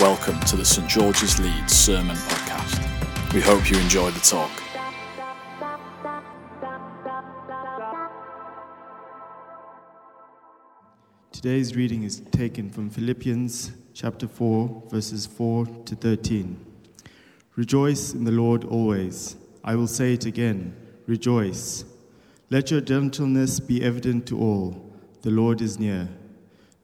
Welcome to the St George's Leeds Sermon Podcast. We hope you enjoy the talk. Today's reading is taken from Philippians chapter 4, verses 4 to 13. Rejoice in the Lord always. I will say it again rejoice. Let your gentleness be evident to all. The Lord is near.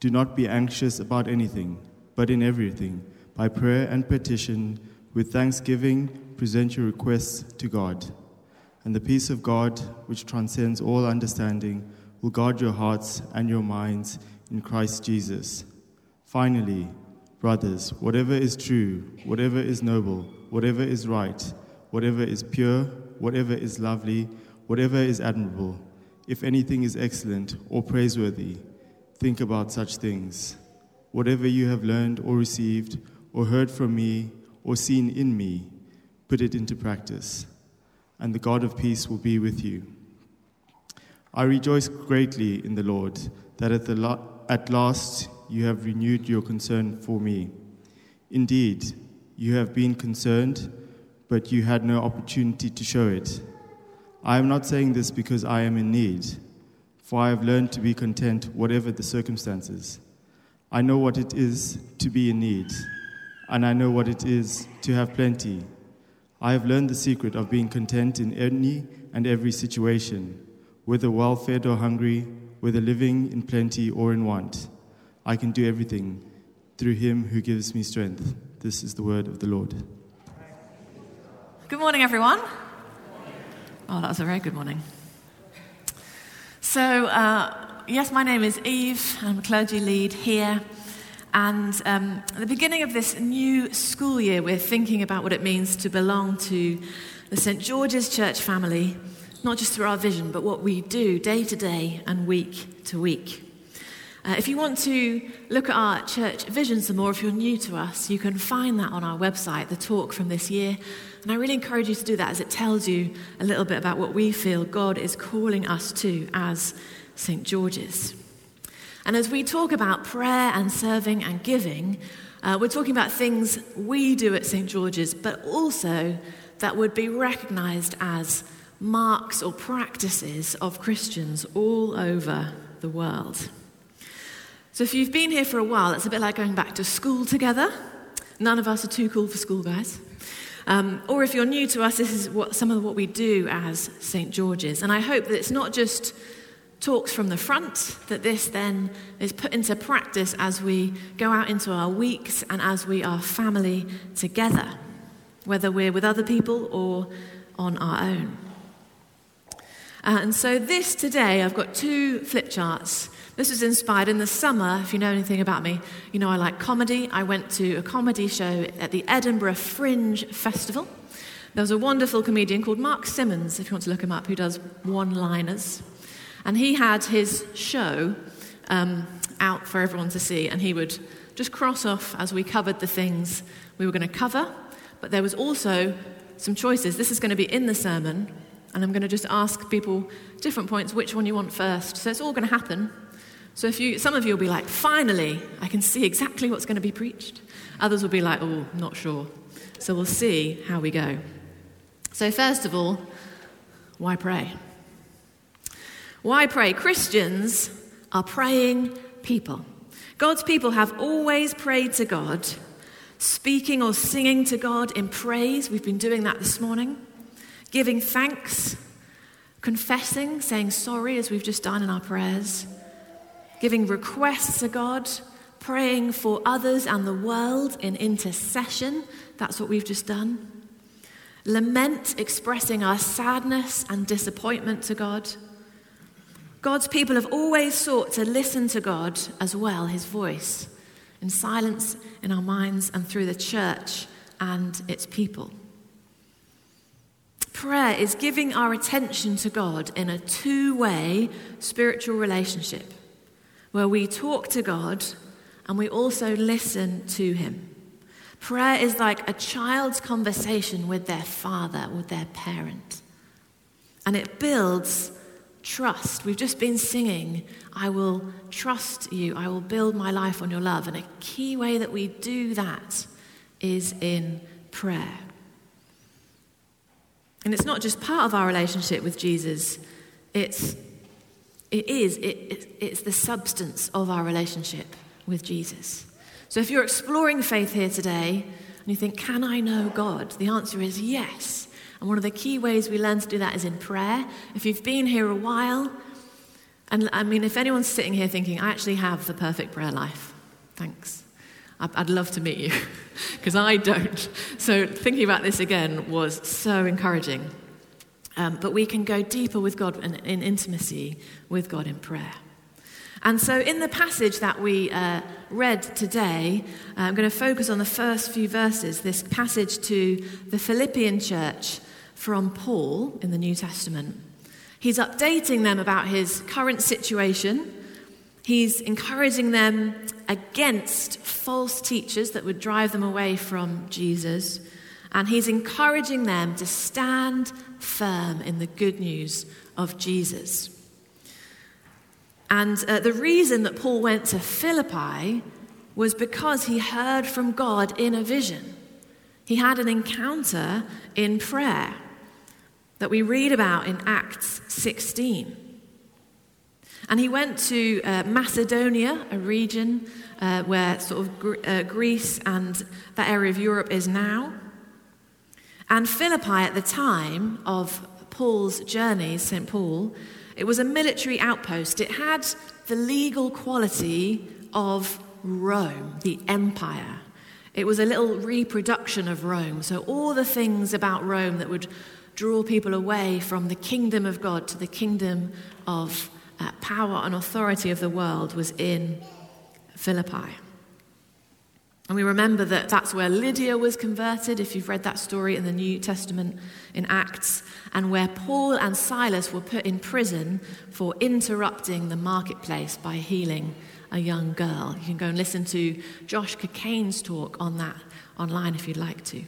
Do not be anxious about anything, but in everything, by prayer and petition, with thanksgiving, present your requests to God. And the peace of God, which transcends all understanding, will guard your hearts and your minds in Christ Jesus. Finally, brothers, whatever is true, whatever is noble, whatever is right, whatever is pure, whatever is lovely, whatever is admirable, if anything is excellent or praiseworthy, think about such things. Whatever you have learned or received or heard from me or seen in me, put it into practice, and the God of peace will be with you. I rejoice greatly in the Lord that at, the la- at last you have renewed your concern for me. Indeed, you have been concerned, but you had no opportunity to show it. I am not saying this because I am in need, for I have learned to be content whatever the circumstances. I know what it is to be in need, and I know what it is to have plenty. I have learned the secret of being content in any and every situation, whether well fed or hungry, whether living in plenty or in want. I can do everything through him who gives me strength. This is the word of the Lord. Good morning, everyone. Oh, that was a very good morning. So, uh, yes, my name is Eve. I'm a clergy lead here. And um, at the beginning of this new school year, we're thinking about what it means to belong to the St. George's Church family, not just through our vision, but what we do day to day and week to week. Uh, if you want to look at our church vision some more, if you're new to us, you can find that on our website, the talk from this year. And I really encourage you to do that as it tells you a little bit about what we feel God is calling us to as St. George's. And as we talk about prayer and serving and giving, uh, we're talking about things we do at St. George's, but also that would be recognized as marks or practices of Christians all over the world. So if you've been here for a while, it's a bit like going back to school together. None of us are too cool for school, guys. Um, or if you're new to us, this is what, some of what we do as St. George's. And I hope that it's not just talks from the front, that this then is put into practice as we go out into our weeks and as we are family together, whether we're with other people or on our own. Uh, and so, this today, I've got two flip charts. This was inspired in the summer. If you know anything about me, you know I like comedy. I went to a comedy show at the Edinburgh Fringe Festival. There was a wonderful comedian called Mark Simmons, if you want to look him up, who does one liners. And he had his show um, out for everyone to see, and he would just cross off as we covered the things we were going to cover. But there was also some choices. This is going to be in the sermon, and I'm going to just ask people different points which one you want first. So it's all going to happen. So if you, some of you will be like, finally, I can see exactly what's going to be preached. Others will be like, oh, not sure. So we'll see how we go. So, first of all, why pray? Why pray? Christians are praying people. God's people have always prayed to God, speaking or singing to God in praise. We've been doing that this morning. Giving thanks, confessing, saying sorry, as we've just done in our prayers. Giving requests to God, praying for others and the world in intercession. That's what we've just done. Lament, expressing our sadness and disappointment to God. God's people have always sought to listen to God as well, his voice, in silence in our minds and through the church and its people. Prayer is giving our attention to God in a two way spiritual relationship where we talk to God and we also listen to him. Prayer is like a child's conversation with their father, with their parent. And it builds trust. We've just been singing, I will trust you, I will build my life on your love. And a key way that we do that is in prayer. And it's not just part of our relationship with Jesus, it's, it is, it, it, it's the substance of our relationship with Jesus. So if you're exploring faith here today and you think, can I know God? The answer is yes. And one of the key ways we learn to do that is in prayer. If you've been here a while, and I mean, if anyone's sitting here thinking, I actually have the perfect prayer life, thanks. I'd love to meet you, because I don't. So thinking about this again was so encouraging. Um, but we can go deeper with God in, in intimacy with God in prayer. And so, in the passage that we uh, read today, uh, I'm going to focus on the first few verses, this passage to the Philippian church from Paul in the New Testament. He's updating them about his current situation. He's encouraging them against false teachers that would drive them away from Jesus. And he's encouraging them to stand firm in the good news of Jesus. And uh, the reason that Paul went to Philippi was because he heard from God in a vision. He had an encounter in prayer that we read about in Acts 16. And he went to uh, Macedonia, a region uh, where sort of Gr- uh, Greece and that area of Europe is now. And Philippi, at the time of Paul's journey, St. Paul, it was a military outpost. It had the legal quality of Rome, the empire. It was a little reproduction of Rome. So, all the things about Rome that would draw people away from the kingdom of God to the kingdom of uh, power and authority of the world was in Philippi. And we remember that that's where Lydia was converted, if you've read that story in the New Testament in Acts, and where Paul and Silas were put in prison for interrupting the marketplace by healing a young girl. You can go and listen to Josh Cockayne's talk on that online if you'd like to.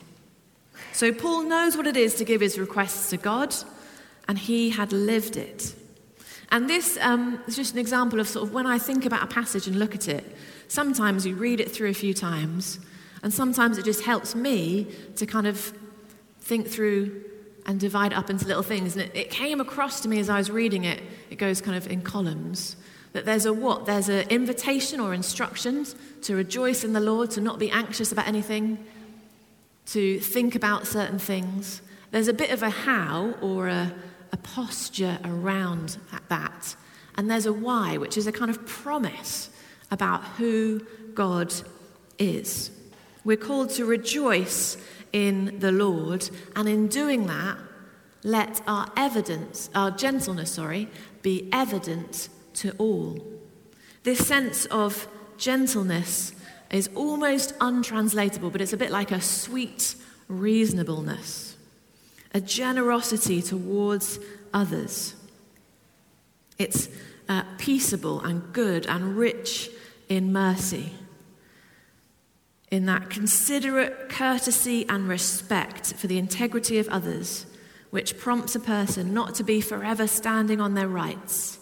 So Paul knows what it is to give his requests to God, and he had lived it. And this um, is just an example of sort of when I think about a passage and look at it, sometimes you read it through a few times, and sometimes it just helps me to kind of think through and divide up into little things. And it, it came across to me as I was reading it, it goes kind of in columns. That there's a what? There's an invitation or instructions to rejoice in the Lord, to not be anxious about anything, to think about certain things. There's a bit of a how or a, a posture around that. And there's a why, which is a kind of promise about who God is. We're called to rejoice in the Lord, and in doing that, let our evidence, our gentleness, sorry, be evident to all. This sense of gentleness is almost untranslatable, but it's a bit like a sweet reasonableness, a generosity towards others. It's uh, peaceable and good and rich in mercy. In that considerate courtesy and respect for the integrity of others, which prompts a person not to be forever standing on their rights,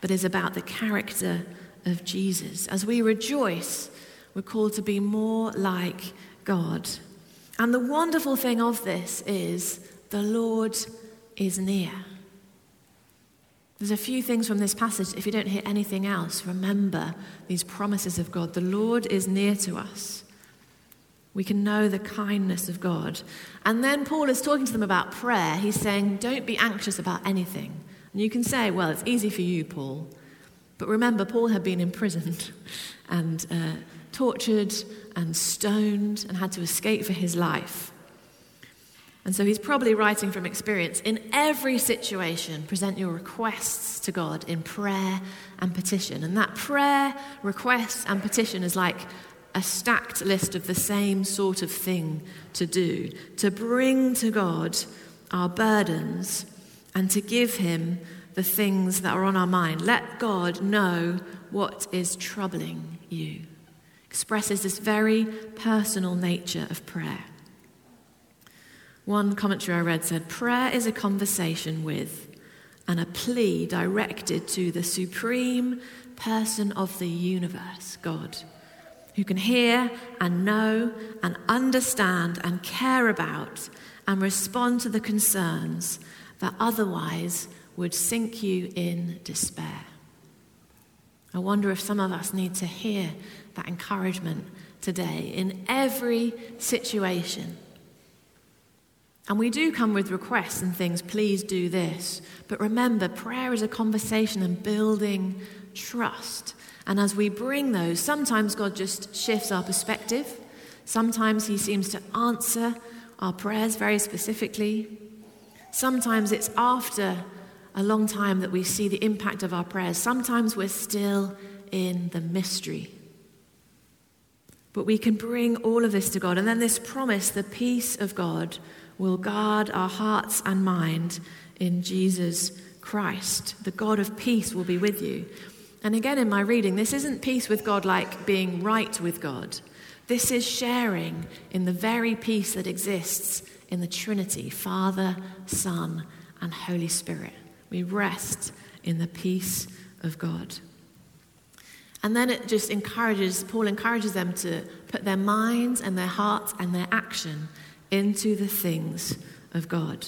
but is about the character of Jesus. As we rejoice, we're called to be more like God. And the wonderful thing of this is the Lord is near. There's a few things from this passage. If you don't hear anything else, remember these promises of God. The Lord is near to us. We can know the kindness of God. And then Paul is talking to them about prayer. He's saying, Don't be anxious about anything. And you can say, Well, it's easy for you, Paul. But remember, Paul had been imprisoned and uh, tortured and stoned and had to escape for his life. And so he's probably writing from experience. In every situation, present your requests to God in prayer and petition. And that prayer, request, and petition is like a stacked list of the same sort of thing to do to bring to God our burdens and to give Him the things that are on our mind. Let God know what is troubling you. Expresses this very personal nature of prayer. One commentary I read said prayer is a conversation with and a plea directed to the supreme person of the universe, God, who can hear and know and understand and care about and respond to the concerns that otherwise would sink you in despair. I wonder if some of us need to hear that encouragement today in every situation. And we do come with requests and things, please do this. But remember, prayer is a conversation and building trust. And as we bring those, sometimes God just shifts our perspective. Sometimes He seems to answer our prayers very specifically. Sometimes it's after a long time that we see the impact of our prayers. Sometimes we're still in the mystery. But we can bring all of this to God. And then this promise, the peace of God, will guard our hearts and mind in Jesus Christ. The God of peace will be with you. And again, in my reading, this isn't peace with God like being right with God. This is sharing in the very peace that exists in the Trinity Father, Son, and Holy Spirit. We rest in the peace of God. And then it just encourages, Paul encourages them to put their minds and their hearts and their action into the things of God.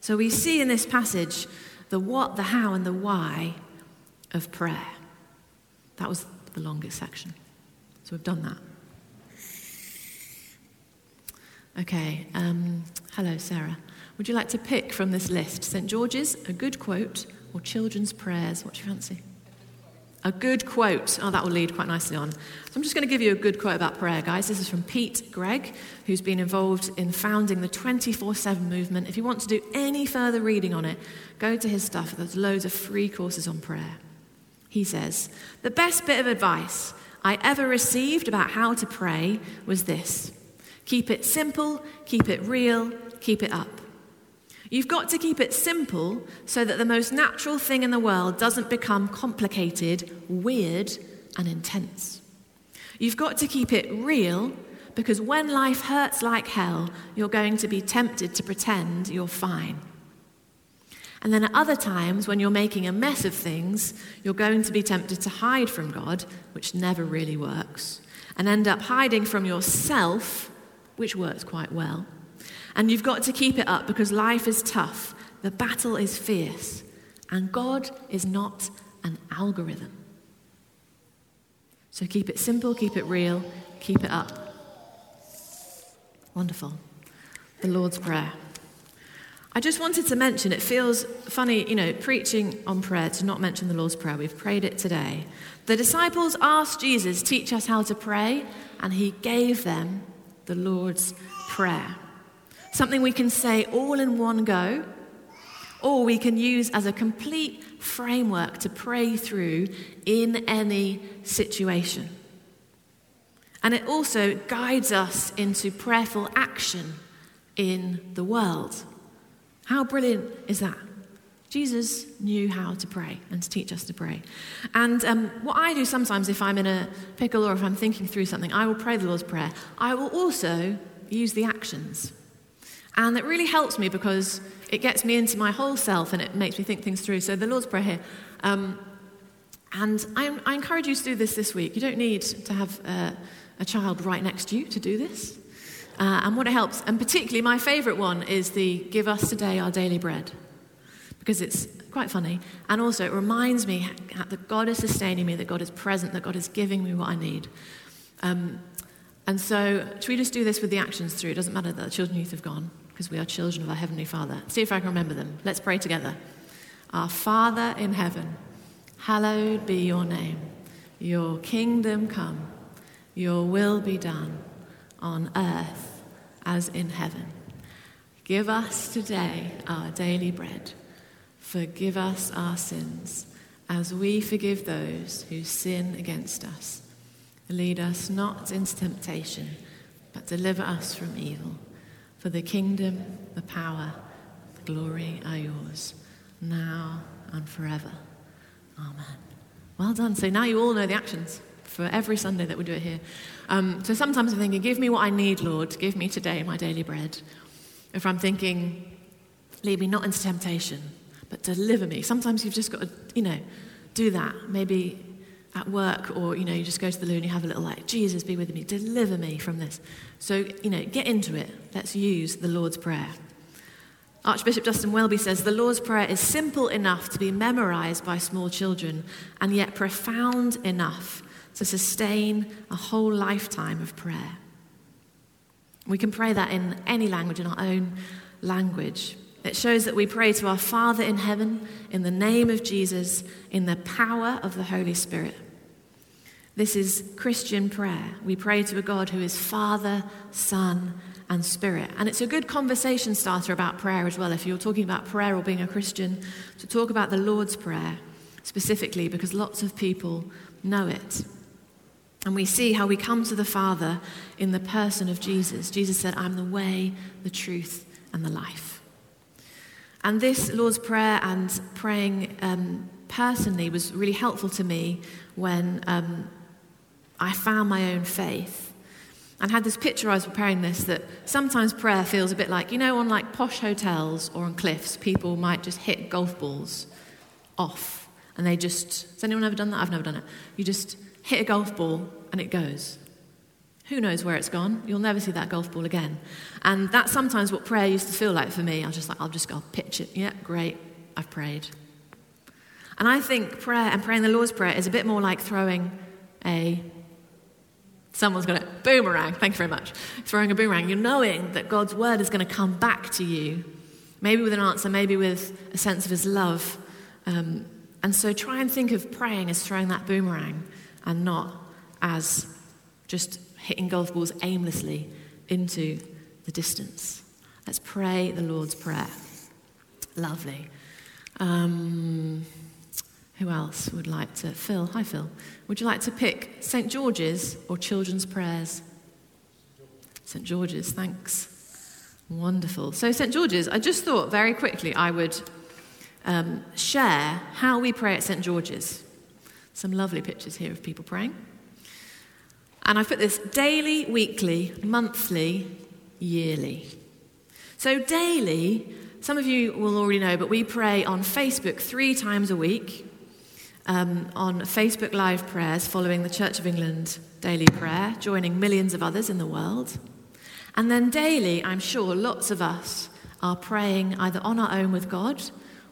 So we see in this passage the what, the how, and the why of prayer. That was the longest section. So we've done that. Okay, um, hello, Sarah. Would you like to pick from this list St. George's, a good quote, or children's prayers? What do you fancy? A good quote. Oh, that will lead quite nicely on. So I'm just going to give you a good quote about prayer, guys. This is from Pete Greig, who's been involved in founding the 24 7 movement. If you want to do any further reading on it, go to his stuff. There's loads of free courses on prayer. He says, The best bit of advice I ever received about how to pray was this keep it simple, keep it real, keep it up. You've got to keep it simple so that the most natural thing in the world doesn't become complicated, weird, and intense. You've got to keep it real because when life hurts like hell, you're going to be tempted to pretend you're fine. And then at other times, when you're making a mess of things, you're going to be tempted to hide from God, which never really works, and end up hiding from yourself, which works quite well. And you've got to keep it up because life is tough, the battle is fierce, and God is not an algorithm. So keep it simple, keep it real, keep it up. Wonderful. The Lord's Prayer. I just wanted to mention, it feels funny, you know, preaching on prayer to not mention the Lord's Prayer. We've prayed it today. The disciples asked Jesus, teach us how to pray, and he gave them the Lord's Prayer something we can say all in one go, or we can use as a complete framework to pray through in any situation. And it also guides us into prayerful action in the world. How brilliant is that? Jesus knew how to pray and to teach us to pray. And um, what I do sometimes, if I'm in a pickle or if I'm thinking through something, I will pray the Lord's Prayer. I will also use the actions. And it really helps me because it gets me into my whole self and it makes me think things through. So, the Lord's Prayer here. Um, and I, I, encourage you to do this this week. You don't need to have uh, a child right next to you to do this. Uh, and what it helps, and particularly my favourite one, is the Give Us Today Our Daily Bread. Because it's quite funny. And also, it reminds me that God is sustaining me, that God is present, that God is giving me what I need. Um, and so, should we just do this with the actions through? It doesn't matter that the children youth have gone because we are children of our Heavenly Father. See if I can remember them. Let's pray together. Our Father in heaven, hallowed be your name. Your kingdom come, your will be done on earth as in heaven. Give us today our daily bread. Forgive us our sins as we forgive those who sin against us. Lead us not into temptation, but deliver us from evil. For the kingdom, the power, the glory are yours, now and forever. Amen. Well done. So now you all know the actions for every Sunday that we do it here. Um, so sometimes I'm thinking, give me what I need, Lord. Give me today my daily bread. If I'm thinking, lead me not into temptation, but deliver me. Sometimes you've just got to, you know, do that. Maybe at work or, you know, you just go to the loo and you have a little like, Jesus, be with me, deliver me from this. So, you know, get into it. Let's use the Lord's Prayer. Archbishop Justin Welby says the Lord's Prayer is simple enough to be memorized by small children and yet profound enough to sustain a whole lifetime of prayer. We can pray that in any language, in our own language. It shows that we pray to our Father in heaven in the name of Jesus, in the power of the Holy Spirit. This is Christian prayer. We pray to a God who is Father, Son, and Spirit. And it's a good conversation starter about prayer as well. If you're talking about prayer or being a Christian, to talk about the Lord's Prayer specifically, because lots of people know it. And we see how we come to the Father in the person of Jesus. Jesus said, I'm the way, the truth, and the life. And this Lord's Prayer and praying um, personally was really helpful to me when um, I found my own faith and had this picture I was preparing this that sometimes prayer feels a bit like, you know, on like posh hotels or on cliffs, people might just hit golf balls off. And they just, has anyone ever done that? I've never done it. You just hit a golf ball and it goes. Who knows where it's gone? You'll never see that golf ball again. And that's sometimes what prayer used to feel like for me. I was just like, I'll just go pitch it. Yeah, great. I've prayed. And I think prayer and praying the Lord's Prayer is a bit more like throwing a Someone's going to, boomerang, thank you very much. Throwing a boomerang. You're knowing that God's word is going to come back to you, maybe with an answer, maybe with a sense of his love. Um, and so try and think of praying as throwing that boomerang and not as just hitting golf balls aimlessly into the distance. Let's pray the Lord's Prayer. Lovely. Um, who else would like to? Phil, hi Phil. Would you like to pick St. George's or Children's Prayers? St. George's, thanks. Wonderful. So, St. George's, I just thought very quickly I would um, share how we pray at St. George's. Some lovely pictures here of people praying. And I put this daily, weekly, monthly, yearly. So, daily, some of you will already know, but we pray on Facebook three times a week um, on Facebook Live prayers following the Church of England daily prayer, joining millions of others in the world. And then daily, I'm sure lots of us are praying either on our own with God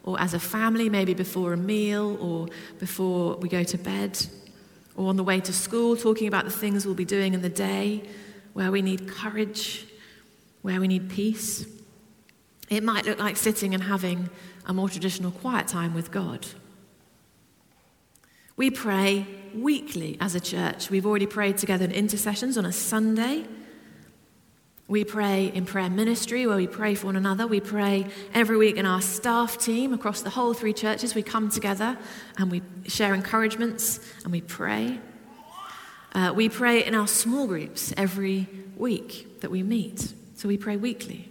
or as a family, maybe before a meal or before we go to bed or on the way to school, talking about the things we'll be doing in the day, where we need courage, where we need peace. It might look like sitting and having a more traditional quiet time with God. We pray weekly as a church. We've already prayed together in intercessions on a Sunday. We pray in prayer ministry where we pray for one another. We pray every week in our staff team across the whole three churches. We come together and we share encouragements and we pray. Uh, we pray in our small groups every week that we meet. So we pray weekly.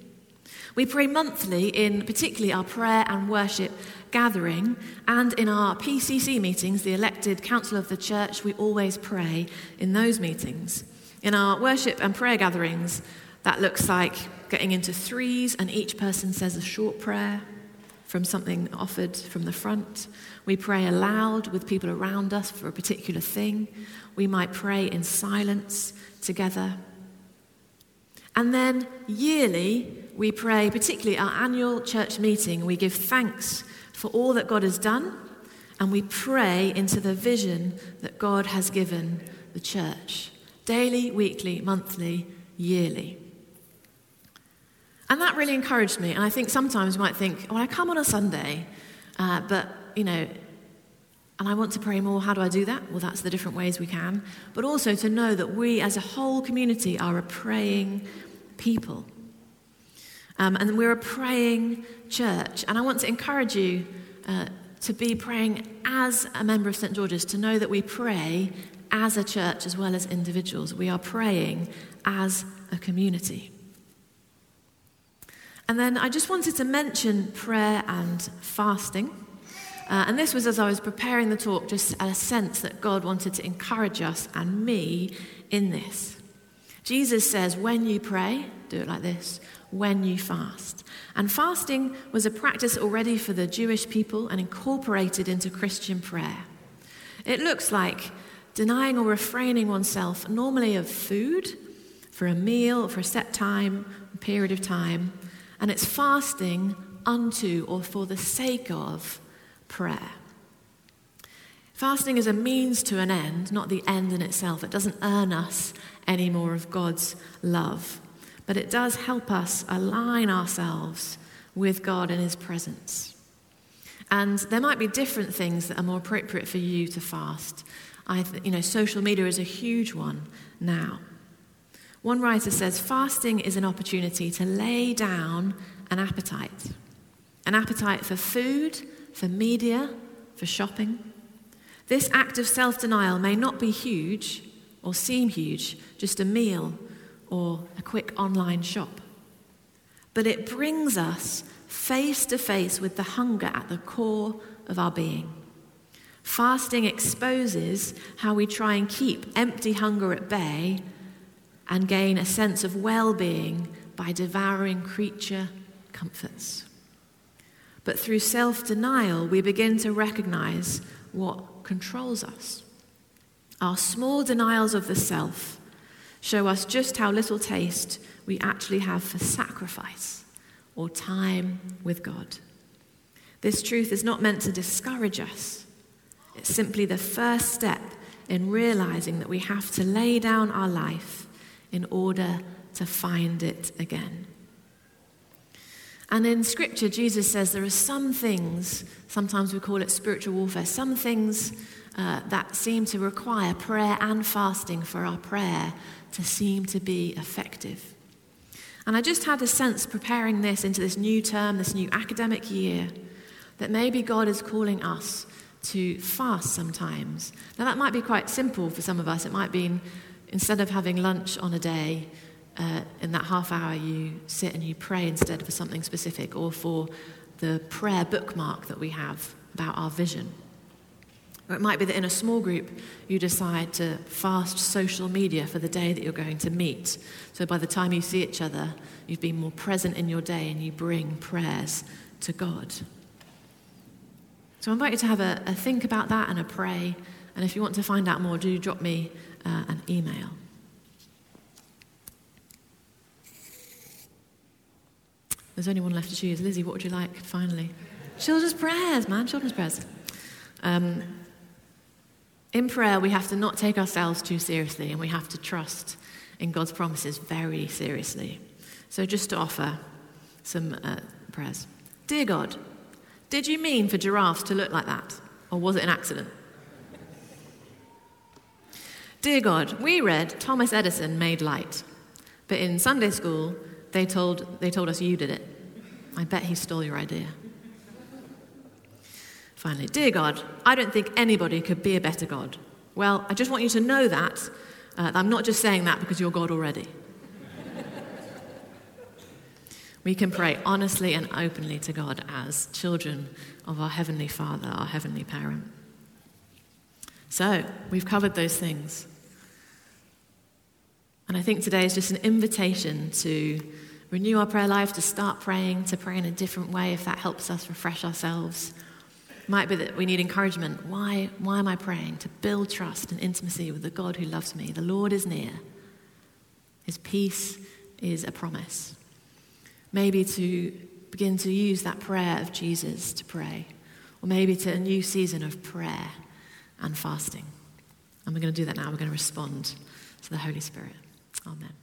We pray monthly in particularly our prayer and worship gathering and in our PCC meetings, the elected council of the church, we always pray in those meetings. In our worship and prayer gatherings, that looks like getting into threes and each person says a short prayer from something offered from the front. We pray aloud with people around us for a particular thing. We might pray in silence together. And then yearly, we pray, particularly our annual church meeting, we give thanks for all that God has done, and we pray into the vision that God has given the church daily, weekly, monthly, yearly. And that really encouraged me. And I think sometimes you might think, well, I come on a Sunday, uh, but, you know, and I want to pray more. How do I do that? Well, that's the different ways we can. But also to know that we as a whole community are a praying people. Um, and we're a praying church. And I want to encourage you uh, to be praying as a member of St. George's, to know that we pray as a church as well as individuals. We are praying as a community. And then I just wanted to mention prayer and fasting. Uh, and this was as I was preparing the talk, just a sense that God wanted to encourage us and me in this. Jesus says, when you pray, do it like this when you fast. And fasting was a practice already for the Jewish people and incorporated into Christian prayer. It looks like denying or refraining oneself, normally of food, for a meal, for a set time, period of time, and it's fasting unto or for the sake of prayer. Fasting is a means to an end, not the end in itself. It doesn't earn us any more of God's love, but it does help us align ourselves with God in His presence. And there might be different things that are more appropriate for you to fast. I, you know, social media is a huge one now. One writer says fasting is an opportunity to lay down an appetite an appetite for food, for media, for shopping. This act of self denial may not be huge or seem huge, just a meal or a quick online shop. But it brings us face to face with the hunger at the core of our being. Fasting exposes how we try and keep empty hunger at bay and gain a sense of well being by devouring creature comforts. But through self denial, we begin to recognize what controls us. Our small denials of the self show us just how little taste we actually have for sacrifice or time with God. This truth is not meant to discourage us, it's simply the first step in realizing that we have to lay down our life in order to find it again. And in Scripture, Jesus says there are some things, sometimes we call it spiritual warfare, some things uh, that seem to require prayer and fasting for our prayer to seem to be effective. And I just had a sense preparing this into this new term, this new academic year, that maybe God is calling us to fast sometimes. Now, that might be quite simple for some of us. It might be instead of having lunch on a day, uh, in that half hour you sit and you pray instead for something specific or for the prayer bookmark that we have about our vision. Or it might be that in a small group you decide to fast social media for the day that you're going to meet. So by the time you see each other, you've been more present in your day and you bring prayers to God. So I invite you to have a, a think about that and a pray. And if you want to find out more, do drop me uh, an email. There's only one left to choose. Lizzie, what would you like finally? Children's prayers, man, children's prayers. Um, in prayer, we have to not take ourselves too seriously and we have to trust in God's promises very seriously. So, just to offer some uh, prayers. Dear God, did you mean for giraffes to look like that? Or was it an accident? Dear God, we read Thomas Edison made light, but in Sunday school, they told, they told us you did it. I bet he stole your idea. Finally, dear God, I don't think anybody could be a better God. Well, I just want you to know that. Uh, I'm not just saying that because you're God already. we can pray honestly and openly to God as children of our Heavenly Father, our Heavenly Parent. So, we've covered those things. And I think today is just an invitation to renew our prayer life, to start praying, to pray in a different way if that helps us refresh ourselves. Might be that we need encouragement. Why, why am I praying? To build trust and intimacy with the God who loves me. The Lord is near, His peace is a promise. Maybe to begin to use that prayer of Jesus to pray, or maybe to a new season of prayer and fasting. And we're going to do that now. We're going to respond to the Holy Spirit. Amen.